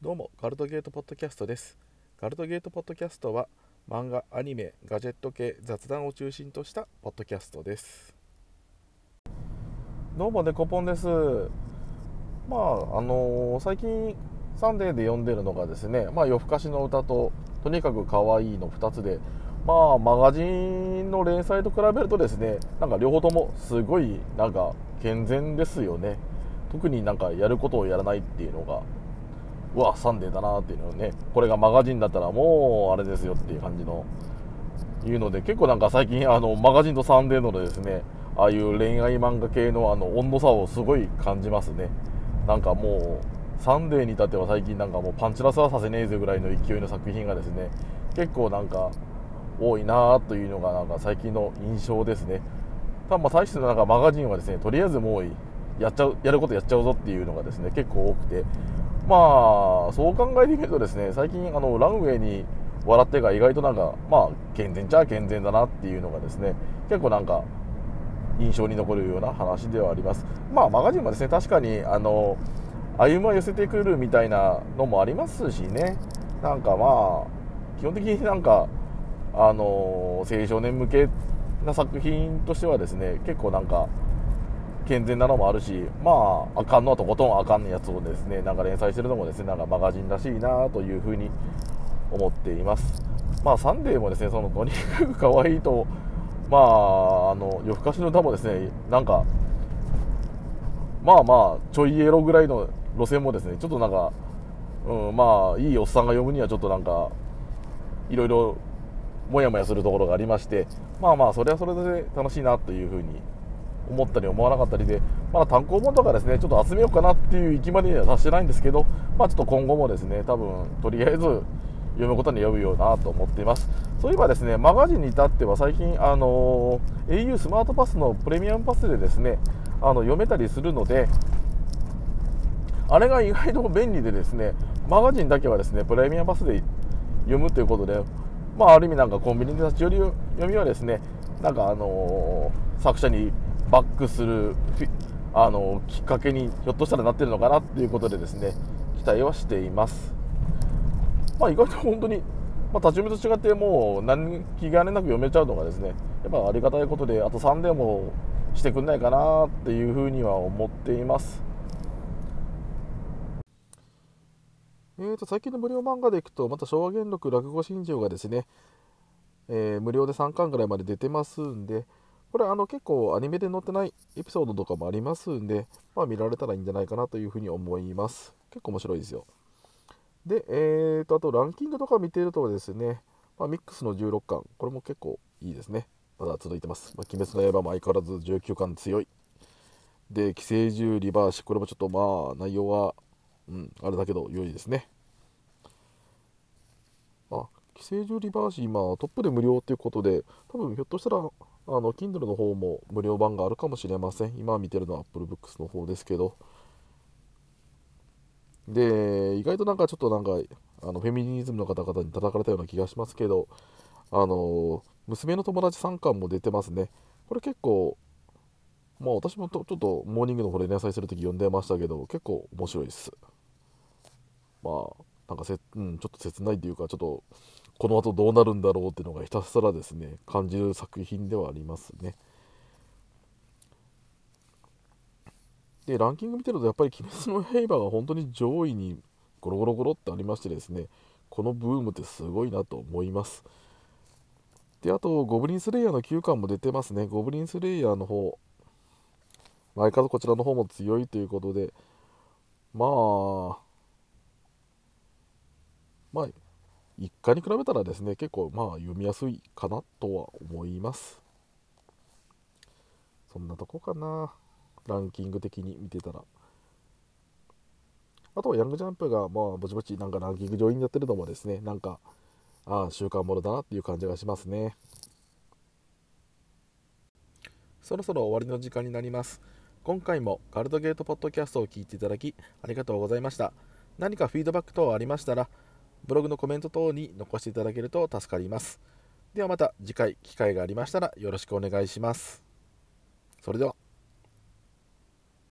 どうもガルトゲートポッドキャストです。ガルトゲートポッドキャストは漫画アニメガジェット系雑談を中心としたポッドキャストです。どうもデコポンです。まああのー最近サンデーで読んでるのがですねまあ夜更かしの歌ととにかく可愛いの2つでまあマガジンの連載と比べるとですねなんか両方ともすごいなんか健全ですよね。特になんかやることをやらないっていうのがうわサンデーだなっていうのをねこれがマガジンだったらもうあれですよっていう感じのいうので結構なんか最近あのマガジンとサンデーのですねああいう恋愛漫画系のあの温度差をすごい感じますね。なんかもうサンデーに至っては最近なんかもうパンチラはさせねえぜぐらいの勢いの作品がですね結構なんか多いなというのがなんか最近の印象ですね。ただまあ対してのなんかマガジンはですねとりあえずもうやっちゃうやることやっちゃうぞっていうのがですね結構多くてまあそう考えてみるとですね最近あのランウェイに笑ってが意外となんかまあ健全ちゃ健全だなっていうのがですね結構なんか印象に残るような話ではあります。まあマガジンはですね確かにあの歩みは寄せてくるみたいなのもありますしね。なんかまあ基本的になんかあの青少年向けな作品としてはですね結構なんか健全なのもあるしまああかんのはとことんあかんのやつをですねなんか連載してるのもですねなんかマガジンらしいなというふうに思っています。まあサンデーもですねそのとにかく可愛いとまああの夜更かしの歌もですねなんかまあまあちょいエロぐらいの路線もですねちょっとなんか、うん、まあいいおっさんが読むにはちょっとなんかいろいろもやもやするところがありましてまあまあそれはそれで楽しいなというふうに思ったり思わなかったりでまだ単行本とかですねちょっと集めようかなっていう域までには達してないんですけどまあちょっと今後もですね多分とりあえず読むことに読むようなと思っています。そういえばですねマガジンに至っては最近あの au スマートパスのプレミアムパスでですねあの読めたりするのであれが意外と便利でですねマガジンだけはですねプレミアムパスで読むということでまあある意味なんかコンビニで立ち寄り読みはですねなんかあのー作者にバックするあのきっかけにひょっとしたらなってるのかなっていうことでですね期待はしています。まあ、意外と本当に、まあ、立ち読みと違ってもう何気兼ねなく読めちゃうのがですねやっぱありがたいことであと3でもしてくんないかなっていうふうには思っています。えー、と最近の無料漫画でいくとまた昭和元禄落語新庄がですね、えー無料で3巻ぐらいまで出てますんでこれあの結構アニメで載ってないエピソードとかもありますんで、まあ、見られたらいいんじゃないかなというふうに思います。結構面白いですよ。でえーとあとランキングとか見てるとですね、まあ、ミックスの16巻。これも結構いいですね。まだ続いてます、まあ、鬼滅の刃も相変わらず19巻強い。で寄生獣リバーシこれもちょっとまあ内容はうんあれだけど良いですね。あ寄生獣リバーシ今トップで無料ということで多分ひょっとしたらあの Kindle の方も無料版があるかもしれません。今見てるのは Apple Books の方ですけど。で意外となんかちょっとなんかあのフェミニズムの方々に叩かれたような気がしますけどあの娘の友達3巻も出てますね。これ結構まあ私もとちょっとモーニングの方で連載するとき読んでましたけど結構面白いです。まあなんかせ、うん、ちょっと切ないというかちょっとこの後どうなるんだろうっていうのがひたすらですね感じる作品ではありますね。でランキング見てるとやっぱり「鬼滅の刃」が本当に上位にゴロゴロゴロってありましてですねこのブームってすごいなと思います。であとゴブリンスレイヤーの9巻も出てますね。ゴブリンスレイヤーの方相変わらずこちらの方も強いということでまあまあ一回に比べたらですね結構まあ読みやすいかなとは思います。そんなとこかな。ランキング的に見てたら。あとはヤングジャンプがまあぼちぼちなんかランキング上位になってるのもですねなんかああ週刊ものだなっていう感じがしますね。そろそろ終わりの時間になります。今回もガルドゲートポッドキャストを聞いていただきありがとうございました。何かフィードバック等ありましたらブログのコメント等に残していただけると助かります。ではまた次回機会がありましたらよろしくお願いします。それでは。